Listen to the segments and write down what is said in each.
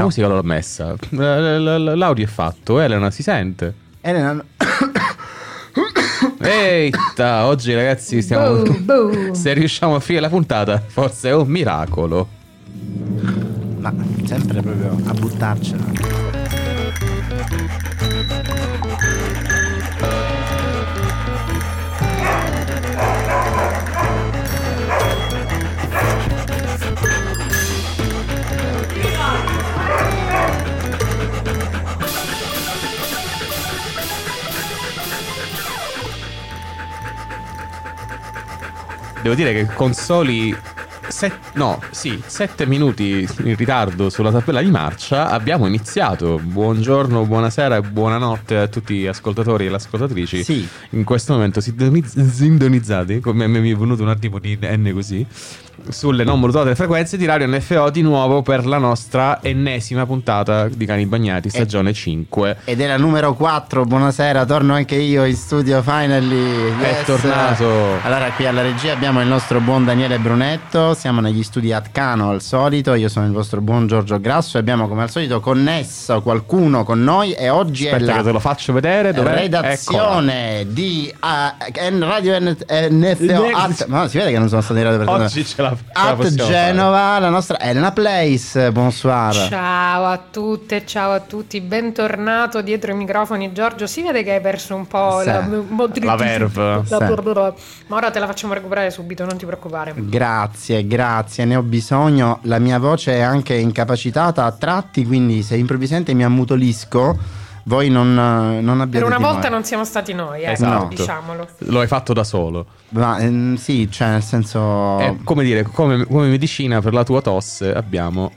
La musica l'ho messa. L'audio è fatto. Elena si sente. Elena... Eita, oggi ragazzi stiamo... Boom, boom. Se riusciamo a finire la puntata, forse è un miracolo. Ma sempre proprio a buttarcela. Devo dire che consoli set- no, sì, 7 minuti in ritardo sulla tabella di marcia abbiamo iniziato. Buongiorno, buonasera e buonanotte a tutti gli ascoltatori e le ascoltatrici. Sì. In questo momento sintoniz- sintonizzati, come mi è venuto un attimo di N così, sulle non modulate frequenze di Radio NFO di nuovo per la nostra ennesima puntata di Cani Bagnati, stagione 5. Ed è la numero 4, buonasera, torno anche io in studio finally. È Yes. tornato. Allora, qui alla regia abbiamo il nostro buon Daniele Brunetto, siamo negli studi Atcano al solito, io sono il vostro buon Giorgio Grasso e abbiamo come al solito connesso qualcuno con noi e oggi Aspetta è la che te lo faccio vedere. Dov'è? redazione di ah, N- Radio N- NFO Ne- At- ma si vede che non sono stato in radio per Eccola. Oggi ce la, ce la At Genova, la nostra Elena Place, bonsoir. Ciao a tutte, ciao a tutti, bentornato dietro i microfoni Giorgio. Si vede che hai perso un po' Sì. la. La verve. La- Ma ora te la facciamo recuperare subito, non ti preoccupare. Grazie, grazie, ne ho bisogno. La mia voce è anche incapacitata a tratti, quindi se improvvisamente mi ammutolisco, voi non, non Per abbiate una timore. volta non siamo stati noi, ecco, Esatto. diciamolo. Lo hai fatto da solo. Ma ehm, sì, cioè nel senso... È come dire, come, come medicina per la tua tosse abbiamo.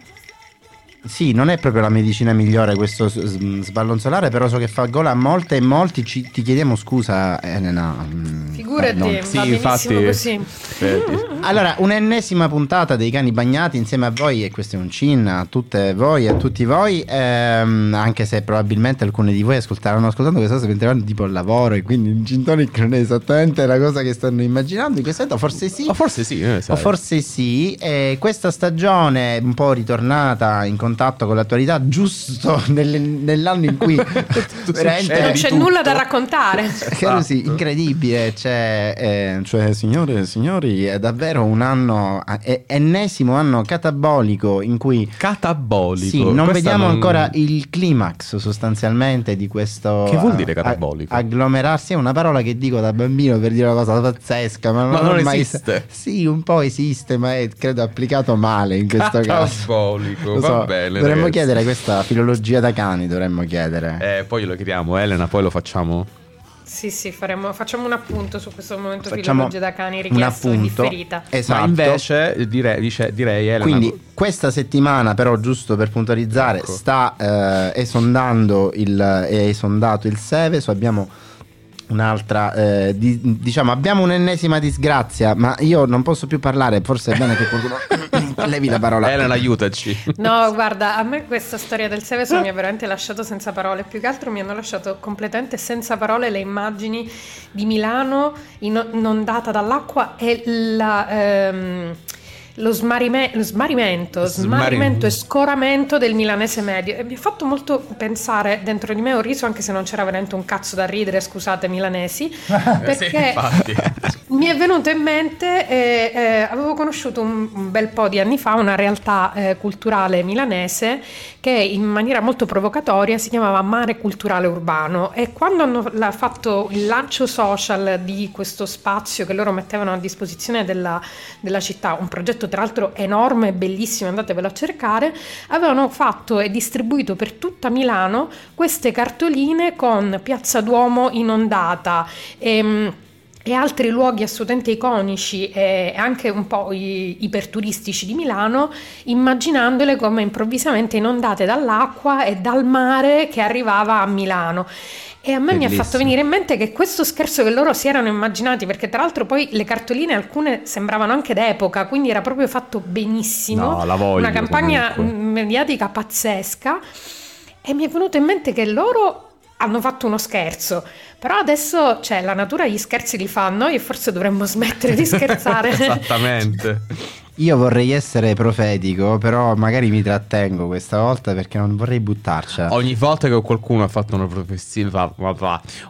Sì, non è proprio la medicina migliore questo sballonzolare, però so che fa gola a molte e molti. Ci- ti chiediamo scusa, Elena. mm, Figurati, pardon. Sì, va benissimo infatti- così. Eh, Allora, un'ennesima puntata dei cani bagnati insieme a voi, e questo è un cin a tutte voi e a tutti voi, ehm, anche se probabilmente alcuni di voi ascolteranno ascoltando questa cosa mentre tipo al lavoro, e quindi il gin tonic non è esattamente la cosa che stanno immaginando in questo momento, forse sì. O forse sì, eh. O forse sì, e questa stagione un po' ritornata in contatto con l'attualità, giusto nelle- nell'anno in cui veramente Non di c'è nulla da raccontare. che così, incredibile, cioè, eh, cioè, signore e signori, è davvero un anno, è ennesimo anno catabolico in cui Catabolico. sì, non Questa vediamo non- ancora il climax sostanzialmente di questo Che vuol dire catabolico? a- agglomerarsi è una parola che dico da bambino per dire una cosa pazzesca, ma non, Ma non mai- esiste. Sì, un po' esiste, ma è credo applicato male in questo caso. Catabolico, so, va bene. dovremmo chiedere questa filologia da cani, dovremmo chiedere. Eh, poi glielo chiediamo, Elena, poi lo facciamo. Sì, sì, faremo, facciamo un appunto su questo momento Facciamo filologia da cani un richiesto e appunto. differita. Esatto. Ma invece direi, dice- direi Elena. Quindi questa settimana però giusto per puntualizzare Ecco. sta eh, esondando il è esondato il Seveso abbiamo un'altra eh, di- diciamo abbiamo un'ennesima disgrazia ma io non posso più parlare forse è bene che qualcuno levi la parola Elena, aiutaci. No, guarda, a me questa storia del Seveso mi ha veramente lasciato senza parole. Più che altro mi hanno lasciato completamente senza parole le immagini di Milano in- inondata dall'acqua e la, ehm, lo, smarime- lo smarimento, Smarim- smarimento e scoramento del milanese medio. E mi ha fatto molto pensare, dentro di me ho riso anche se non c'era veramente un cazzo da ridere, scusate milanesi, perché Sì, mi è venuto in mente, eh, eh, avevo conosciuto un, un bel po' di anni fa una realtà eh, culturale milanese che in maniera molto provocatoria si chiamava Mare Culturale Urbano e quando hanno l'ha fatto il lancio social di questo spazio che loro mettevano a disposizione della, della città, un progetto tra l'altro enorme e bellissimo, andatevelo a cercare, avevano fatto e distribuito per tutta Milano queste cartoline con Piazza Duomo inondata. ehm, e altri luoghi assolutamente iconici e anche un po' iperturistici di Milano, immaginandole come improvvisamente inondate dall'acqua e dal mare che arrivava a Milano. E a me mi ha Bellissimo. fatto venire in mente che questo scherzo che loro si erano immaginati, perché tra l'altro poi le cartoline alcune sembravano anche d'epoca, quindi era proprio fatto benissimo, No, la voglio una campagna comunque. mediatica pazzesca. E mi è venuto in mente che loro hanno fatto uno scherzo, però adesso cioè, la natura gli scherzi li fa a noi e forse dovremmo smettere di scherzare. Esattamente. Io vorrei essere profetico, però magari mi trattengo questa volta perché non vorrei buttarcela. Ogni volta che qualcuno ha fatto una profezia,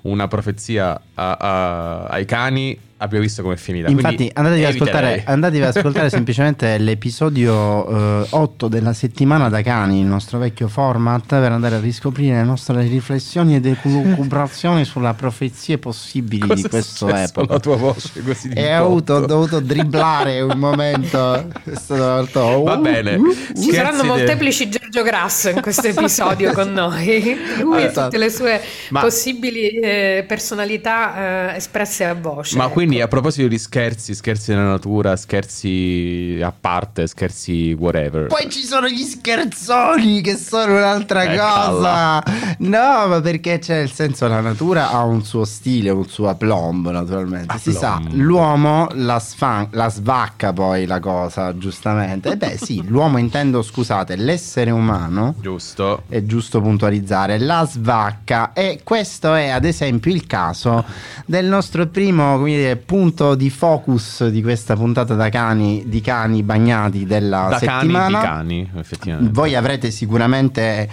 una profezia a, a, ai cani, abbiamo visto come è finita. Infatti, andatevi ad, ascoltare, andatevi ad ascoltare semplicemente l'episodio eh, 8 della settimana da cani, il nostro vecchio format, per andare a riscoprire le nostre riflessioni ed elucubrazioni sulle profezie possibili Cosa di questo epoca. la tua voce così di E ho, avuto, ho dovuto dribblare un momento. È stato molto. Va uh, bene. uh, uh. Ci saranno molteplici Giorgio Grasso in questo episodio con noi. Lui e Esatto. tutte le sue Ma- possibili eh, personalità eh, espresse a voce. Ma ecco. Quindi a proposito di scherzi, scherzi nella natura, scherzi a parte, scherzi whatever. Poi ci sono gli scherzoni che sono un'altra Eh, cosa. No, ma perché c'è il senso, la natura ha un suo stile, un suo aplomb, naturalmente. Si sa, Aplomb. l'uomo la, sfan- la svacca poi la cosa, giustamente. E beh, sì, l'uomo intendo, scusate, l'essere umano. Giusto. È giusto puntualizzare la svacca e questo è ad esempio il caso del nostro primo come dire, punto di focus di questa puntata da cani di cani bagnati della Da cani settimana. di cani, effettivamente. Voi avrete sicuramente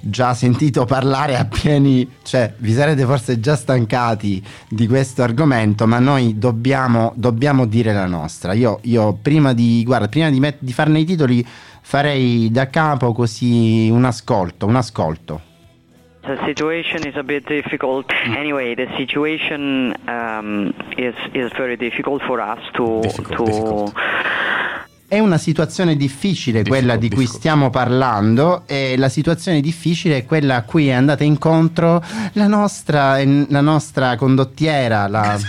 già sentito parlare a pieni, cioè vi sarete forse già stancati di questo argomento, ma noi dobbiamo, dobbiamo dire la nostra. Io, io prima, di, guarda, prima di, met- di farne i titoli farei da capo così un ascolto, un ascolto. The situation is a bit difficult. Anyway, the situation um, is is very difficult for us to Difficult, to. difficult. È una situazione difficile Difficult, quella di cui difficult. stiamo parlando e la situazione difficile è quella a cui è andata incontro la nostra, la nostra condottiera, la...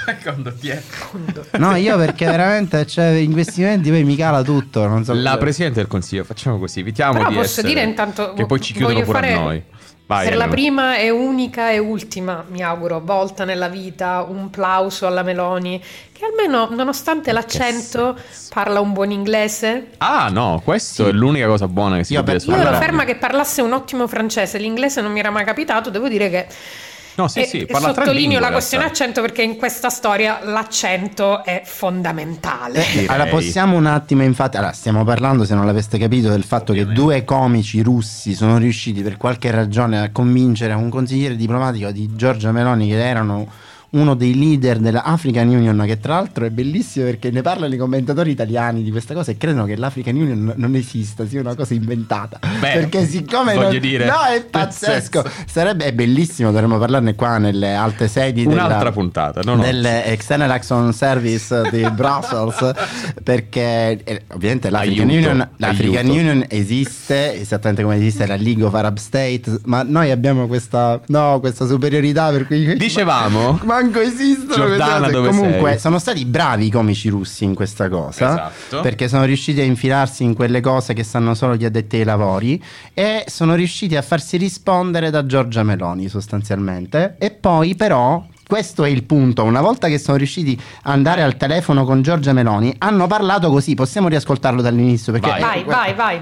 No, io perché veramente cioè, in questi momenti poi mi cala tutto. Non so La Presidente del Consiglio, facciamo così, evitiamo Però di posso essere... dire intanto Che poi ci chiudono pure fare a noi. Vai, per la prima e unica e ultima, mi auguro, volta nella vita, un plauso alla Meloni, che almeno, nonostante l'accento, parla un buon inglese. Ah no, questo Sì. è l'unica cosa buona che si Io può dire sulla Io ero ferma che parlasse un ottimo francese, l'inglese non mi era mai capitato, devo dire che... No, sì, e- sì, parla sottolineo la questione accento perché in questa storia l'accento è fondamentale. Direi. Allora possiamo un attimo infatti, allora stiamo parlando se non l'aveste capito del fatto che due comici russi sono riusciti per qualche ragione a convincere un consigliere diplomatico di Giorgia Meloni che erano uno dei leader della African Union che tra l'altro è bellissimo perché ne parlano i commentatori italiani di questa cosa e credono che l'African Union non esista, sia una cosa inventata. Beh, perché siccome voglio non- dire, No, è pazzesco. Sarebbe è bellissimo, dovremmo parlarne qua nelle alte sedi Un'altra della- puntata, no, no. dell'External Action Service di Brussels perché eh, ovviamente l'African Aiuto, Union, l'African. Union esiste esattamente come esiste la League of Arab States ma noi abbiamo questa, no, questa superiorità per cui Dicevamo, manco esistono Giordana, dove comunque sei? sono stati bravi i comici russi in questa cosa Esatto. perché sono riusciti a infilarsi in quelle cose che sanno solo gli addetti ai lavori e sono riusciti a farsi rispondere da Giorgia Meloni sostanzialmente e poi però questo è il punto, una volta che sono riusciti ad andare al telefono con Giorgia Meloni hanno parlato così, possiamo riascoltarlo dall'inizio perché Vai. Vai, vai, vai.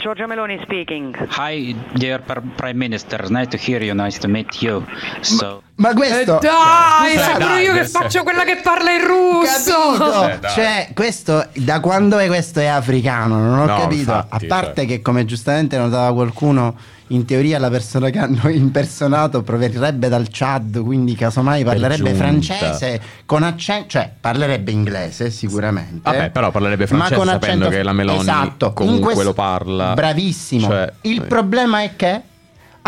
Giorgia Meloni speaking. Hi, dear Pr- Prime Minister. Nice to hear you. Nice to meet you. So, ma Eh, questo dai, Dai, sono dai, io che faccio quella che parla in russo. Eh, cioè, questo da quando è questo è africano? Non ho No, capito. infatti, a parte cioè. che, come giustamente notava qualcuno, in teoria la persona che hanno impersonato proverrebbe dal Chad, quindi casomai parlerebbe francese con accento, cioè parlerebbe inglese sicuramente. Vabbè, però parlerebbe ma francese sapendo accento- che la Meloni esatto, comunque in questo- lo parla. Bravissimo. Cioè, Il eh. problema è che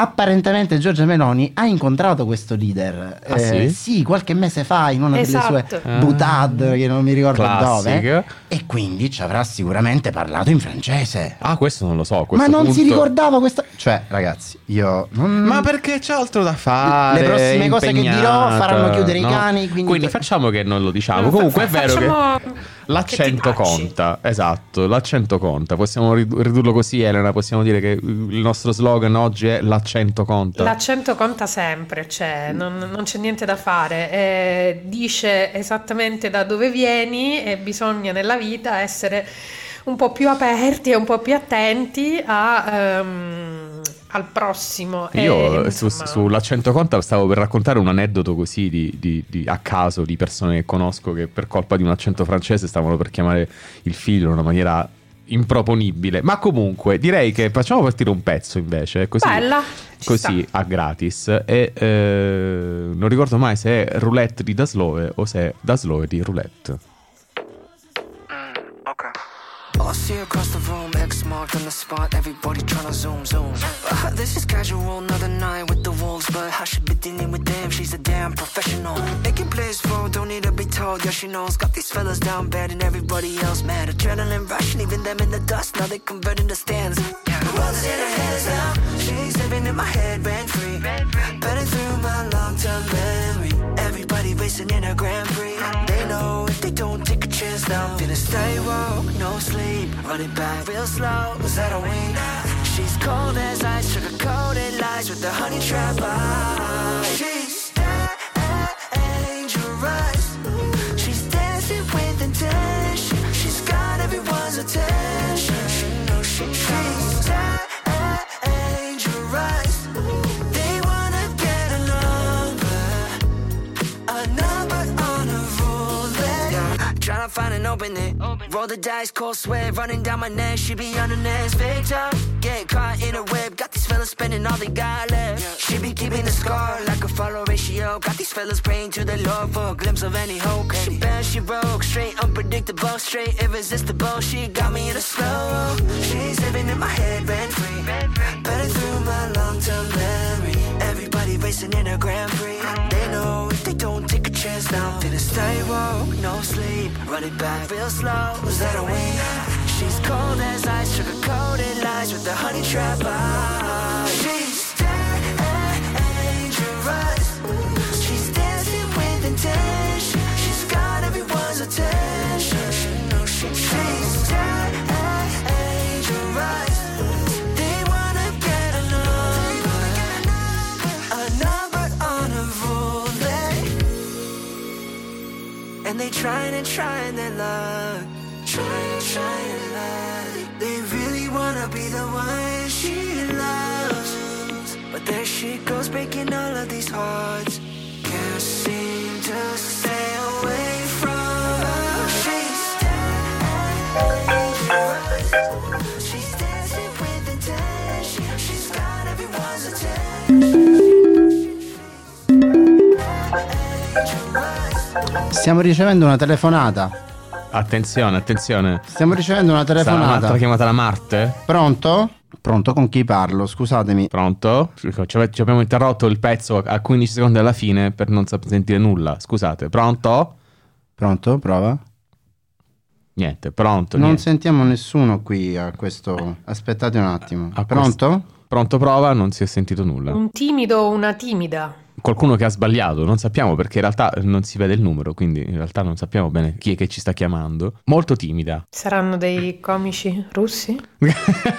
apparentemente Giorgia Meloni ha incontrato questo leader. Ah, sì? qualche mese fa in una Esatto. delle sue Ah. butade che non mi ricordo Classic. dove. E quindi ci avrà sicuramente parlato in francese. Ah, questo non lo so. Ma non si punto- ricordava questa. Cioè, ragazzi, io. non- Ma perché c'è altro da fare? Le prossime cose che dirò faranno chiudere i no? cani, quindi- facciamo che non lo diciamo. No, Comunque fa- è vero facciamo- che piaci. conta. Esatto, l'accento conta. Possiamo ridu- ridurlo così, Elena. Possiamo dire che il nostro slogan oggi è l'accento conta. L'accento conta sempre, cioè, non, non c'è niente da fare, eh, dice esattamente da dove vieni e bisogna nella vita essere un po' più aperti e un po' più attenti a, ehm, al prossimo. e, Io su- insomma, sull'accento conta stavo per raccontare un aneddoto così di, di- di- a caso di persone che conosco che per colpa di un accento francese stavano per chiamare il figlio in una maniera improponibile. Ma comunque direi che facciamo partire un pezzo invece, così, Bella, così sta. a gratis. E eh, non ricordo mai se è roulette di Daslove o se è Daslove di roulette. I see marked on the spot, everybody tryna zoom, zoom. Uh, this is casual, another night with the wolves, but I should be dealing with them, she's a damn professional. Making plays for, don't need to be told, yeah, she knows. Got these fellas down bad and everybody else mad. Adrenaline rush, leaving them in the dust, now they converting the stands. The world is in her hands now, she's living in my head, rent free. Burning through my long term memory. Everybody racing in a Grand Prix. They know if they don't take a chance now, finna stay woke, no sleep. Running back real slow, is that a win? She's cold as ice, sugar coated lies with the honey trap. She's Find an opening. Roll the dice, cold sweat running down my neck. She be on the next victim. Get caught in a web. Got these fellas spending all they got left. She be keeping the score like a follow ratio. Got these fellas praying to the Lord for a glimpse of any hope. She bad, she broke, straight unpredictable, straight irresistible. She got me in a slow. She's living in my head, rent free. Burning through my long term memory. Everybody racing in a Grand Prix. They know if they don't take a chance now, finna stay woke, no sleep. Running back real slow, is that a win? She's cold as ice, sugar coated lies with the honey trap eyes. She's dangerous. Eh, eh, She's dancing with intention. And they trying and trying their luck, trying and trying luck. They really wanna be the one she loves, but there she goes breaking all of these hearts. Can't seem to Stiamo ricevendo una telefonata. Attenzione, attenzione. Stiamo ricevendo una Sarà telefonata. un'altra chiamata da Marte? Pronto? Pronto con chi parlo? Scusatemi. Pronto? Ci abbiamo interrotto il pezzo a 15 secondi alla fine per non sentire nulla. Scusate, pronto? Pronto? Prova. Niente, pronto. Non niente. sentiamo nessuno qui a questo. Aspettate un attimo. A Pronto? Pronto prova, non si è sentito nulla. Un timido o una timida. Qualcuno che ha sbagliato, non sappiamo perché in realtà non si vede il numero, quindi in realtà non sappiamo bene chi è che ci sta chiamando. Molto timida. Saranno dei comici russi?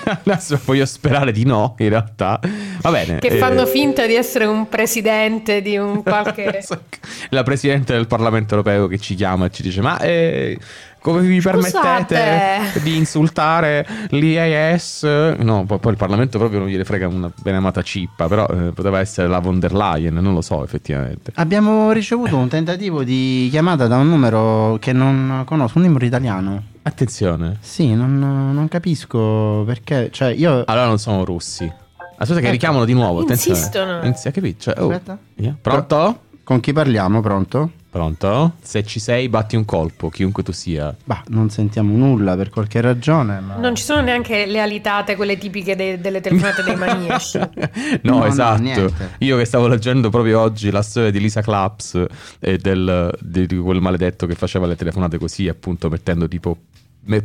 Adesso voglio sperare di no, in realtà. Va bene. Che eh, fanno finta di essere un presidente di un qualche... La presidente del Parlamento europeo che ci chiama e ci dice: Ma eh, come vi Scusate." permettete di insultare l'IAS? No, poi, poi il Parlamento proprio non gliene frega una beneamata cippa. Però eh, poteva essere la von der Leyen, non lo so, effettivamente. Abbiamo ricevuto un tentativo di chiamata da un numero che non conosco, un numero italiano. Attenzione. Sì, non, non capisco perché. Cioè, io. Allora non sono russi. Aspetta, che Ecco. richiamano di nuovo. Attenzione. Insistono. Inizia, capito? Cioè, oh. Aspetta. Yeah. Pronto? Con chi parliamo? Pronto? Pronto? Se ci sei, batti un colpo, chiunque tu sia. Bah, non sentiamo nulla per qualche ragione. Ma... Non ci sono neanche le alitate, quelle tipiche de- delle telefonate dei maniaci. no, No, no, esatto. niente. Io che stavo leggendo proprio oggi la storia di Lisa Claps e del, di, di quel maledetto che faceva le telefonate così, appunto mettendo tipo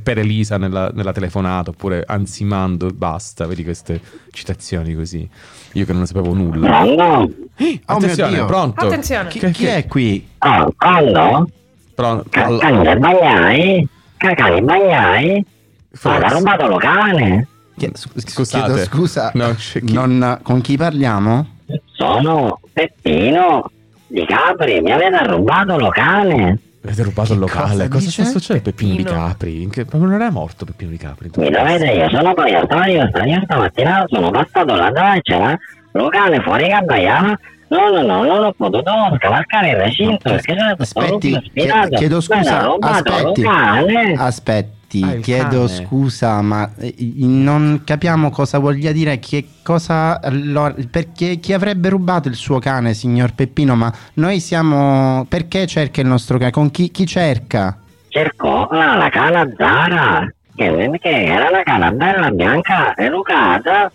per Elisa nella, nella telefonata oppure ansimando e basta. Vedi queste citazioni così. Io che non ne sapevo nulla. Eh, Oh mio Attenzione, Dio. pronto? Attenzione. Chi, chi è qui? Oh, pronto? Pronto? Cacca bagnai? Cacca bagnai? Ma l'ha rubato locale? Scusate. chiedo scusa. No, chi- non- con chi parliamo? Sono Peppino di Capri, mi avete rubato locale? Avete rubato il locale. cosa Cosa, sta succedendo? Peppino di Peppino. Capri. In che- proprio non era morto Peppino di Capri. Mi dovete, io sono poi io, stamattina sono passato là dove c'era locale fuori Gabaiana. No, no, no, non ho potuto scavalcare il recinto Aspetti, chiedo scusa, rubato aspetti. Aspetti, Ah, chiedo cane. scusa, ma eh, non capiamo cosa voglia dire, che cosa, allora, perché chi avrebbe rubato il suo cane, signor Peppino, ma noi siamo, perché cerca il nostro cane, con chi, chi cerca? cercò la, la cana Zara, che, che era una cana bella, bianca, educata.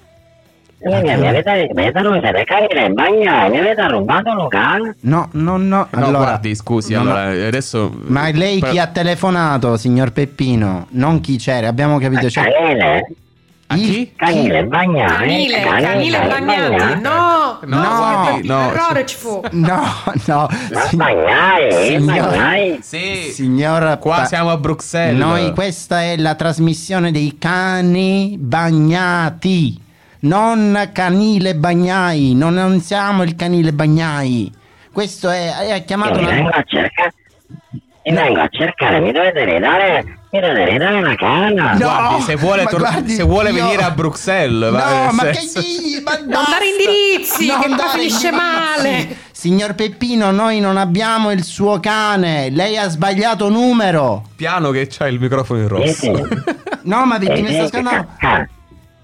E mi, avete, mi avete rubato le canine bagnai, mi avete rubato il cane. No, no, no, No, allora, guardi, scusi, no, no. allora adesso... Ma lei chi ha telefonato, signor Peppino? Non chi c'era, abbiamo capito. Cioè, Canile, A chi? canile bagnai. Canile. No, No, no, no. errore ci fu. No, no, Signor- bagnai. Sì, signora, qua Pa- siamo a Bruxelles. Noi, questa è la trasmissione dei cani bagnati, non canile bagnai. Non, non siamo il canile bagnai. Questo è, è Io chiamato mi una- vengo a cercare, mi vengo a cercare, mi dovete ridare, mi una canna. No, Guardi, se vuole, ma tor- guardi, se vuole io- venire a Bruxelles, No, ma che senso- gli- ma Non dare indirizzi, che poi dare finisce male. Signor Peppino, noi non abbiamo il suo cane. Lei ha sbagliato numero. Piano che c'ha il microfono in rosso. No, ma Eh, Peppino sta scandando.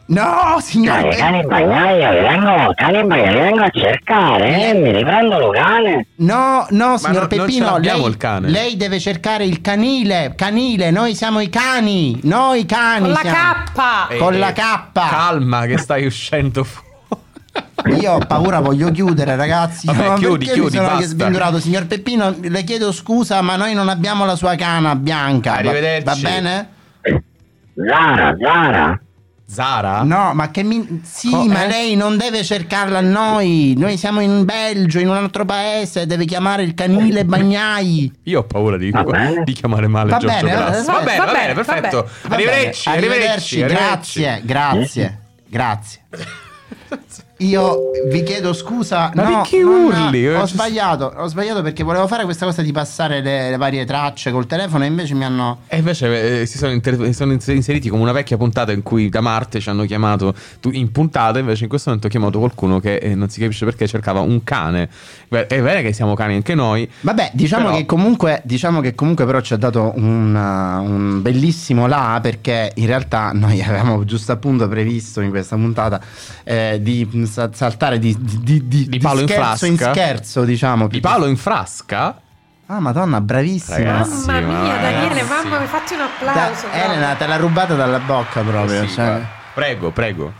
No, signor Cani, cani Peppino. bagnai, io vi vengo, cani bagnai, li vengo a cercare, eh, mi riprendo lo cane. No, no, signor ce Peppino, lei, il cane. lei deve cercare il canile. Canile, noi siamo i cani. Noi cani. Con la siamo. K. Eh, Con eh, la K. Calma che stai uscendo fuori. Io ho paura, voglio chiudere, ragazzi. Vabbè, Ma chiudi, chiudi, mi sono basta. sventurato? Signor Peppino, le chiedo scusa, ma noi non abbiamo la sua cana bianca. Va- Arrivederci. Va bene? Zara, Zara. Zara? No, ma che mi... Sì, Co- ma eh? lei non deve cercarla a noi. Noi siamo in Belgio, in un altro paese. Deve chiamare il canile Bagnai. Io ho paura di, Va di chiamare male Va Giorgio bene, Grasso. va Va bene, va va bene, bene, va perfetto. Va. Arrivederci, arrivederci, arrivederci. Grazie, grazie, grazie. Io vi chiedo scusa. Ma no, perché non- urli? Ho sbagliato, ho sbagliato perché volevo fare questa cosa di passare le, le varie tracce col telefono e invece mi hanno. E invece eh, si sono, inter- sono ins- inseriti come una vecchia puntata in cui da Marte ci hanno chiamato tu- in puntata, invece in questo momento ho chiamato qualcuno che eh, non si capisce perché cercava un cane. Beh, È vero che siamo cani anche noi. Vabbè, diciamo Però- che comunque, diciamo che comunque però ci ha dato un, uh, un bellissimo là perché in realtà noi avevamo giusto appunto previsto in questa puntata eh, di saltare di, di, di, Di palo in scherzo in frasca. scherzo, diciamo. Di palo in frasca? Ah, madonna, bravissima. Ragazzi, Mamma ma mia, Daniele, mamma, mi fatti un Da- applauso. proprio. Elena, te l'ha rubata dalla bocca proprio. Sì, cioè. Prego, prego.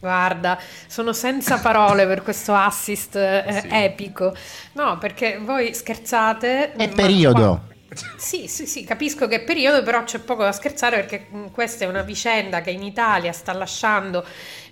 Guarda, sono senza parole per questo assist eh, Sì. epico. No, perché voi scherzate. È ma periodo. qua- Sì, sì, sì, capisco che periodo, però c'è poco da scherzare perché mh, questa è una vicenda che in Italia sta lasciando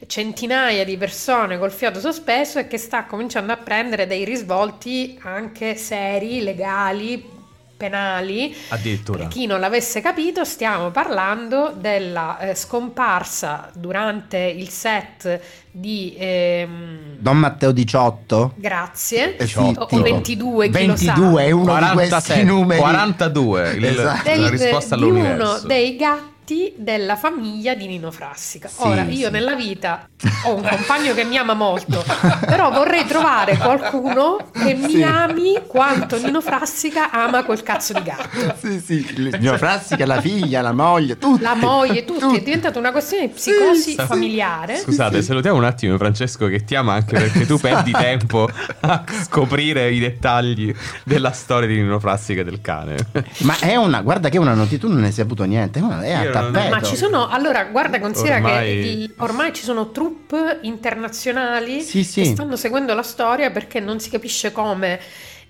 centinaia di persone col fiato sospeso e che sta cominciando a prendere dei risvolti anche seri, legali, penali. Addirittura. Per chi non l'avesse capito, stiamo parlando della eh, scomparsa durante il set di ehm, Don Matteo 18? Grazie Eh sì, o, tipo. o 22, chi lo sa. 22 è uno di questi 47, numeri. 42, il- Esatto. la Del- risposta di uno all'universo. dei gatti della famiglia di Nino Frassica. Sì, Ora, io sì. nella vita ho un compagno che mi ama molto, però vorrei trovare qualcuno che mi Sì. ami quanto Nino Frassica ama quel cazzo di gatto. Sì, sì, signor Frassica, la figlia, la moglie, tutti. La moglie, tutti, è diventata una questione di psicosi familiare. Scusate, salutiamo un attimo Francesco che ti ama anche perché tu perdi tempo a scoprire i dettagli della storia di Nino Frassica e del cane. Ma è una, guarda che è una notizia, tu non ne hai saputo niente, è, una, è tappeto. Ma ci sono, allora, guarda, considera Ormai- che ormai ci sono troupe internazionali Sì, sì. che stanno seguendo la storia perché non si capisce come.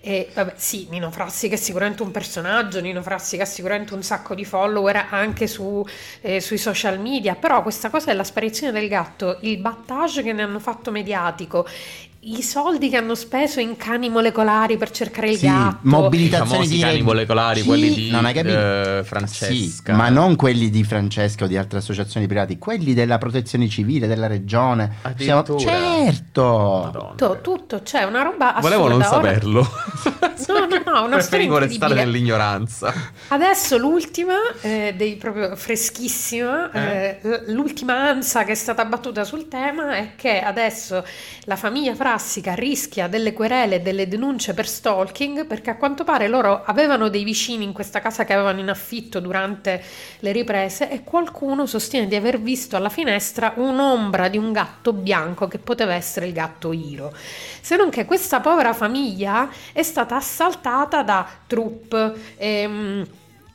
E vabbè, sì, Nino Frassica è sicuramente un personaggio, Nino Frassica ha sicuramente un sacco di follower anche su, eh, sui social media, però questa cosa della sparizione del gatto, il battage che ne hanno fatto mediatico i soldi che hanno speso in cani molecolari per cercare il Sì, gatto. Famosi di cani molecolari, Sì, quelli di non hai capito? eh, Francesca. Sì, ma non quelli di Francesca o di altre associazioni private, quelli della protezione civile della regione. Siamo- Addirittura. certo. Madonna. Tutto, tutto, c'è una roba assurda. Volevo non Ora- saperlo. No, no, no, una storia Preferivo restare nell'ignoranza. Adesso l'ultima, eh, dei proprio freschissima, eh, l- l'ultima ansa che è stata battuta sul tema è che adesso la famiglia Frassica rischia delle querele e delle denunce per stalking perché a quanto pare loro avevano dei vicini in questa casa che avevano in affitto durante le riprese e qualcuno sostiene di aver visto alla finestra un'ombra di un gatto bianco che poteva essere il gatto Iro. Se non che questa povera famiglia è stata assaltata da truppe, ehm,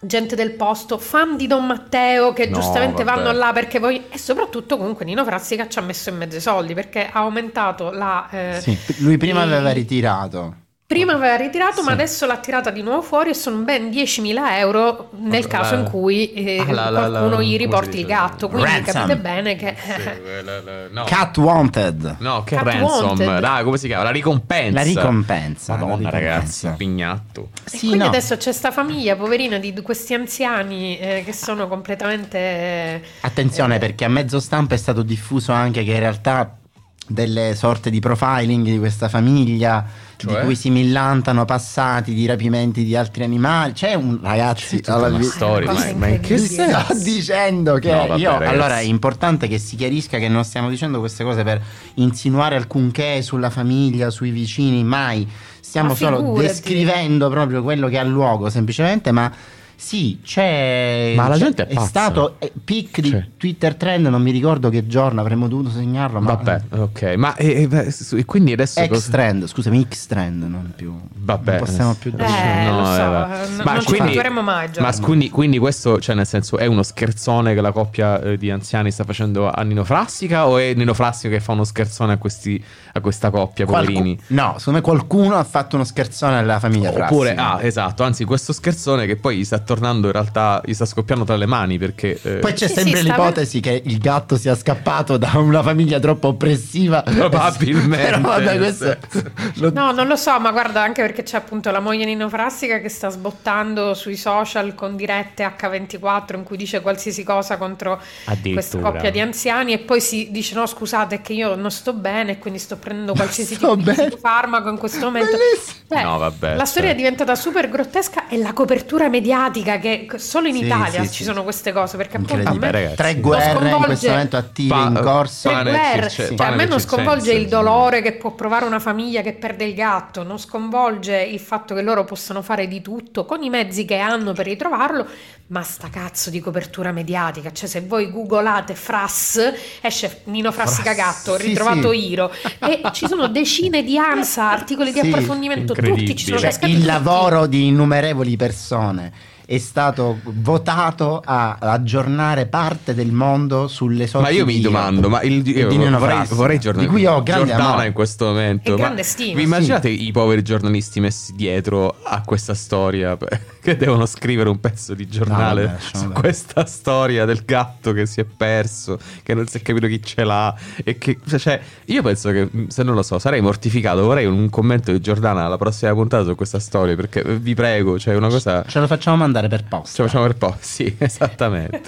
gente del posto, fan di Don Matteo che No, giustamente vabbè. vanno là perché voi... E soprattutto comunque Nino Frassica ci ha messo in mezzo i soldi perché ha aumentato la... eh, Sì, lui prima i- aveva ritirato. Prima aveva ritirato, ma Sì. adesso l'ha tirata di nuovo fuori e sono ben 10.000 euro nel Vabbè, caso la- in cui eh, Ah, la- la- la- qualcuno gli riporti il gatto. Quindi Ransom. capite bene che... Sì, la- la- no. Cat Wanted. No, che Cat ransom. Wanted. Dai, come si chiama? La ricompensa. La ricompensa. Madonna, la ragazzi, pignatto. E Sì, quindi no. adesso c'è sta famiglia poverina di questi anziani eh, che sono completamente... eh, Attenzione perché a mezzo stampa è stato diffuso anche che in realtà delle sorte di profiling di questa famiglia Cioè? di cui si millantano passati di rapimenti di altri animali. C'è un ragazzi, allora, una vi- storia, ma, ma in che senso? Sto dicendo che No, vabbè, io ragazzi. allora è importante che si chiarisca che non stiamo dicendo queste cose per insinuare alcunché sulla famiglia, sui vicini, mai. Stiamo Ma solo descrivendo proprio quello che ha luogo, semplicemente, ma sì, c'è Ma la c'è- gente è pazza. stato eh, pic di Cioè. Twitter trend, non mi ricordo che giorno avremmo dovuto segnarlo, ma Vabbè, ok. Ma e, e, beh, su- e quindi adesso X cosa- trend, scusami, X trend, non più. Vabbè, non possiamo più Eh, dire. lo so, vabbè. n- Ma non ci quindi- abitueremo mai, Giorgio. Ma quindi, quindi questo, cioè nel senso, è uno scherzone che la coppia eh, di anziani sta facendo a Nino Frassica o è Nino Frassica che fa uno scherzone a, questi, a questa coppia, Qualcu- poverini? no, secondo me qualcuno ha fatto uno scherzone alla famiglia Oppure, Frassica. ah, esatto, anzi, questo scherzone che poi gli sta tornando in realtà, gli sta scoppiando tra le mani perché... eh, Poi c'è Sì, sempre sì, l'ipotesi che il gatto sia scappato da una famiglia troppo oppressiva. Probabilmente. Però vabbè, questo lo- No, non lo so, ma guarda, anche perché c'è appunto la moglie Nino Frassica che sta sbottando sui social con dirette H24 in cui dice qualsiasi cosa contro questa coppia di anziani e poi si dice no scusate è che io non sto bene e quindi sto prendendo qualsiasi tipo bene. di farmaco in questo momento. Beh, No, vabbè, la storia cioè. è diventata super grottesca e la copertura mediatica che solo in Sì, Italia sì, ci sì. sono queste cose perché appunto a me ragazzi. Tre guerre in questo momento attive Pa- in corso. Tre e guerre, cioè, a me non sconvolge il dolore che può provare una famiglia che perde il gatto, non sconvolge il fatto che loro possano fare di tutto con i mezzi che hanno per ritrovarlo, ma sta cazzo di copertura mediatica, cioè se voi googolate Frass esce Nino Frassica Frass, gatto, sì, ritrovato sì. Iro e ci sono decine di ANSA, articoli di Sì, approfondimento, tutti ci sono Cioè, cascati il tutti. lavoro di innumerevoli persone è stato votato a aggiornare parte del mondo sulle sorti Ma io mi domando, ma il, io vorrei, vorrei giornal- di cui ho grande Giordana amore. in questo momento. Ma grande stima, Vi immaginate i poveri giornalisti messi dietro a questa storia che devono scrivere un pezzo di giornale No, vabbè, su questa storia del gatto che si è perso, che non si è capito chi ce l'ha e che cioè io penso che se non lo so, sarei mortificato, vorrei un commento di Giordana alla prossima puntata su questa storia perché eh, vi prego, cioè una cosa Ce lo facciamo mandare per posta. ce lo facciamo per posta. Sì, esattamente.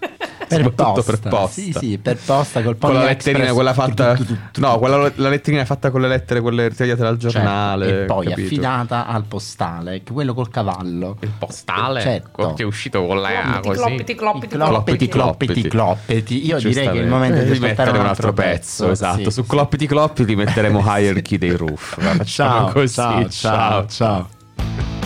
per posta. per posta. Sì, sì, per posta col con la letterina Express. quella fatta Tu, tu, tu, tu, no quella, la letterina fatta con le lettere quelle ritagliate dal Certo, giornale e poi capito? affidata al postale, che quello col cavallo. il postale Certo. che è uscito con la Cloppiti, così cloppiti, cloppiti, cloppiti, cloppiti. Io direi che è il momento di mettere un altro pezzo. esatto sì. su cloppiti cloppiti metteremo hierarchy dei roof facciamo Ciao, così ciao, ciao, ciao.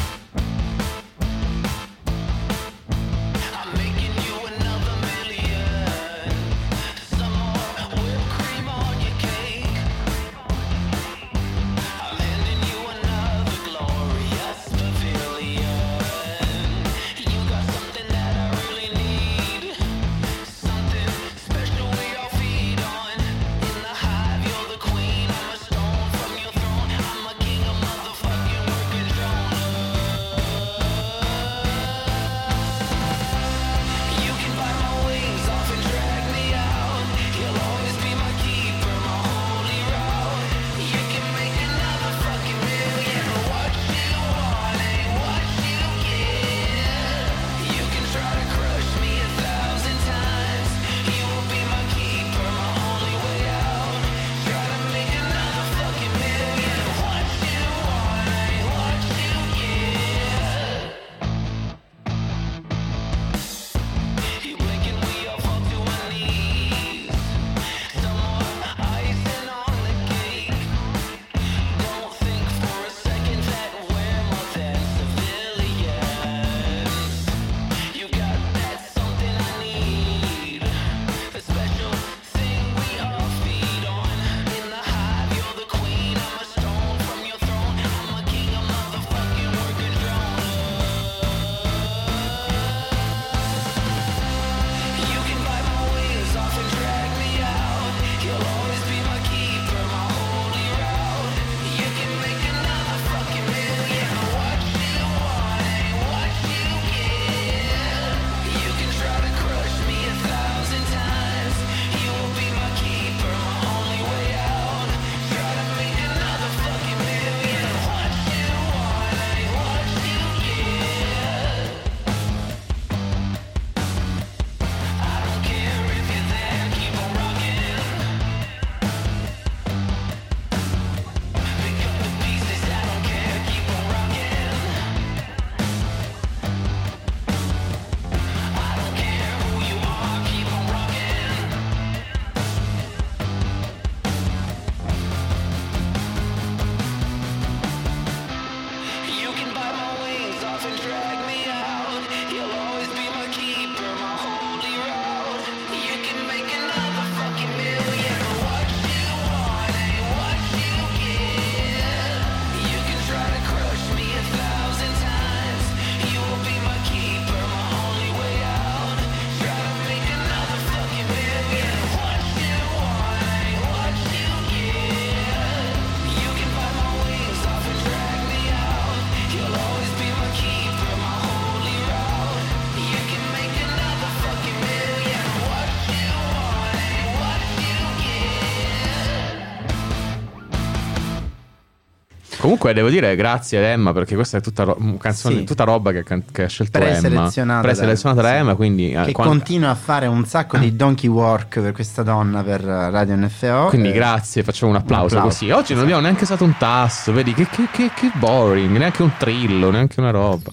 Comunque devo dire grazie ad Emma perché questa è tutta, ro- canzone, Sì. tutta roba che, can- che ha scelto Emma. Preselezionata Preselezionata da- da sì. Emma, quindi, eh, che quando- continua a fare un sacco di donkey work per questa donna per Radio NFO. quindi Eh, grazie, facciamo un applauso, applauso. così. Oggi non abbiamo neanche usato un tasto, vedi che, che, che, che boring, neanche un trillo, neanche una roba.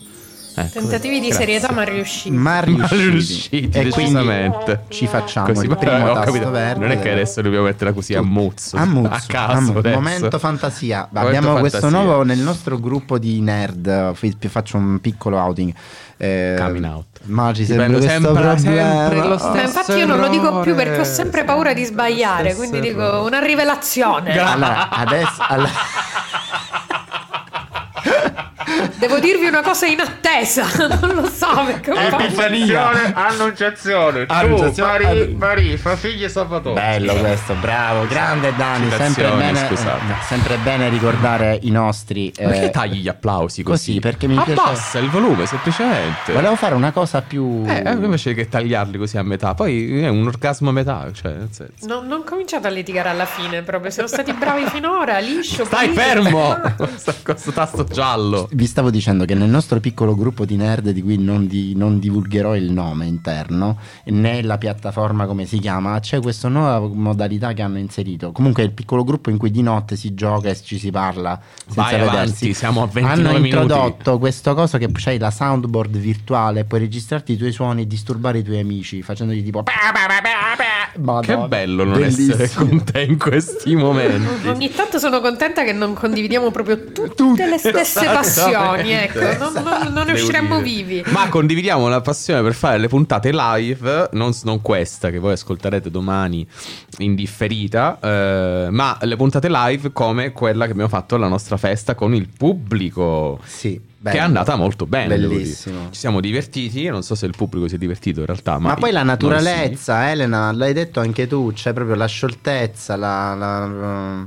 Ecco. Tentativi di Grazie. serietà ma riusciti. Ma riusciti, Ma riusciti, e quindi decisamente. ci facciamo Così, il primo tasto capito. verde. Non è che adesso dobbiamo metterla così a muzzo, a, muzzo, a caso. a. Momento fantasia. Momento Abbiamo questo fantasia. nuovo nel nostro gruppo di nerd. Faccio un piccolo outing. Eh, Coming out. Ma ci prendo questo sempre- problema. sempre lo Ma stesso infatti io non lo dico più perché ho sempre paura di sbagliare, quindi dico errore. una rivelazione. Allora, adesso alla- Devo dirvi una cosa in attesa, non lo so. Epifania. Annunciazione. Annunciazione. Mari, Mari, fa figli Salvatore. Bello questo, bravo, grande Dani. Sempre bene, scusate. eh, sempre bene ricordare i nostri. eh, Perché tagli gli applausi così? così, perché mi piace- Abbassa il volume, semplicemente. Volevo fare una cosa più. Eh, eh, invece che tagliarli così a metà, poi è un orgasmo a metà, cioè, nel senso. Non, non cominciate a litigare alla fine proprio, siamo stati bravi finora, liscio. Stai pulito. fermo! Sto- Questo tasto giallo. Vi stavo dicendo che nel nostro piccolo gruppo di nerd, di cui non, di- non divulgherò il nome interno, né la piattaforma come si chiama, c'è questa nuova modalità che hanno inserito. Comunque è il piccolo gruppo in cui di notte si gioca e ci si parla senza Vai vedersi. avanti, siamo a 29 hanno minuti. introdotto questo cosa che c'hai la soundboard virtuale, puoi registrarti i tuoi suoni e disturbare i tuoi amici facendogli tipo. Madonna, Che bello non bellissimo. essere con te in questi momenti. Ogni tanto sono contenta che non condividiamo proprio tutte, Tutte. le stesse passioni, ecco, non, non- non ne usciremmo dire. vivi. Ma condividiamo la passione per fare le puntate live, non, non questa che voi ascolterete domani in differita, eh, ma le puntate live come quella che abbiamo fatto alla nostra festa con il pubblico. Sì, Che bello. è andata molto bene. Bellissimo. Ci siamo divertiti. Io non so se il pubblico si è divertito in realtà. Ma, Ma poi la naturalezza, Elena, l'hai detto anche tu, c'è proprio la scioltezza, la, la-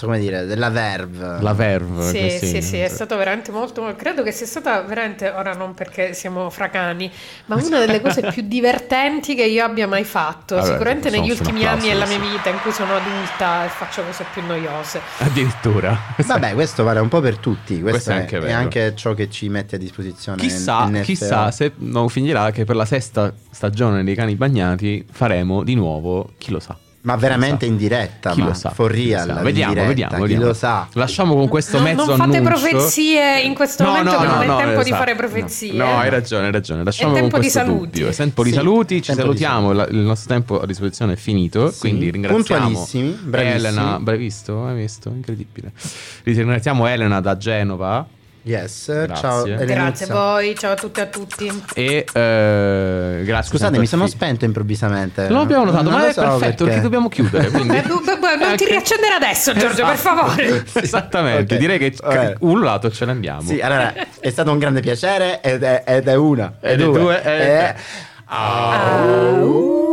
come dire, della verve. sì. La verve. Sì, così. sì, sì, è stato veramente molto, credo che sia stata veramente, ora non perché siamo fracani, ma una delle cose più divertenti che io abbia mai fatto, Vabbè, sicuramente negli ultimi anni della mia vita in cui sono adulta e faccio cose più noiose. Addirittura. Vabbè, questo vale un po' per tutti, questo, Questo è è, anche è vero. anche ciò che ci mette a disposizione. Chissà, NFO. chissà se non finirà che per la sesta stagione dei cani bagnati faremo di nuovo, chi lo sa. Ma veramente in diretta, Chi ma lo sa? for Chi lo real, sa? Vediamo, diretta, vediamo, chi vediamo. lo sa. Lasciamo con questo Non- mezzo non fate annuncio. profezie in questo momento che non è tempo di fare esatto. profezie. No, hai ragione, hai ragione. Lasciamo È con tempo di saluti. dubbio. È tempo di Sì, saluti, ci tempo di salutiamo, la- il nostro tempo a disposizione è finito, Sì, quindi ringraziamo puntualissimi, bravissimi. Elena, hai visto? Hai visto? Incredibile. Ringraziamo Elena da Genova Yes, Grazie. ciao Grazie a voi, ciao a tutti e a tutti. e eh, grazie. Scusate, mi sono spento improvvisamente. Non l'abbiamo notato, Non ma è so perfetto perché. perché dobbiamo chiudere. Quindi... Eh, non ti riaccendere adesso, Giorgio, per favore. Esattamente, Ok. direi che Ok. un lato ce ne andiamo. Sì, allora, è stato un grande piacere ed è, ed è una, Ed è due, due, e- e- Au.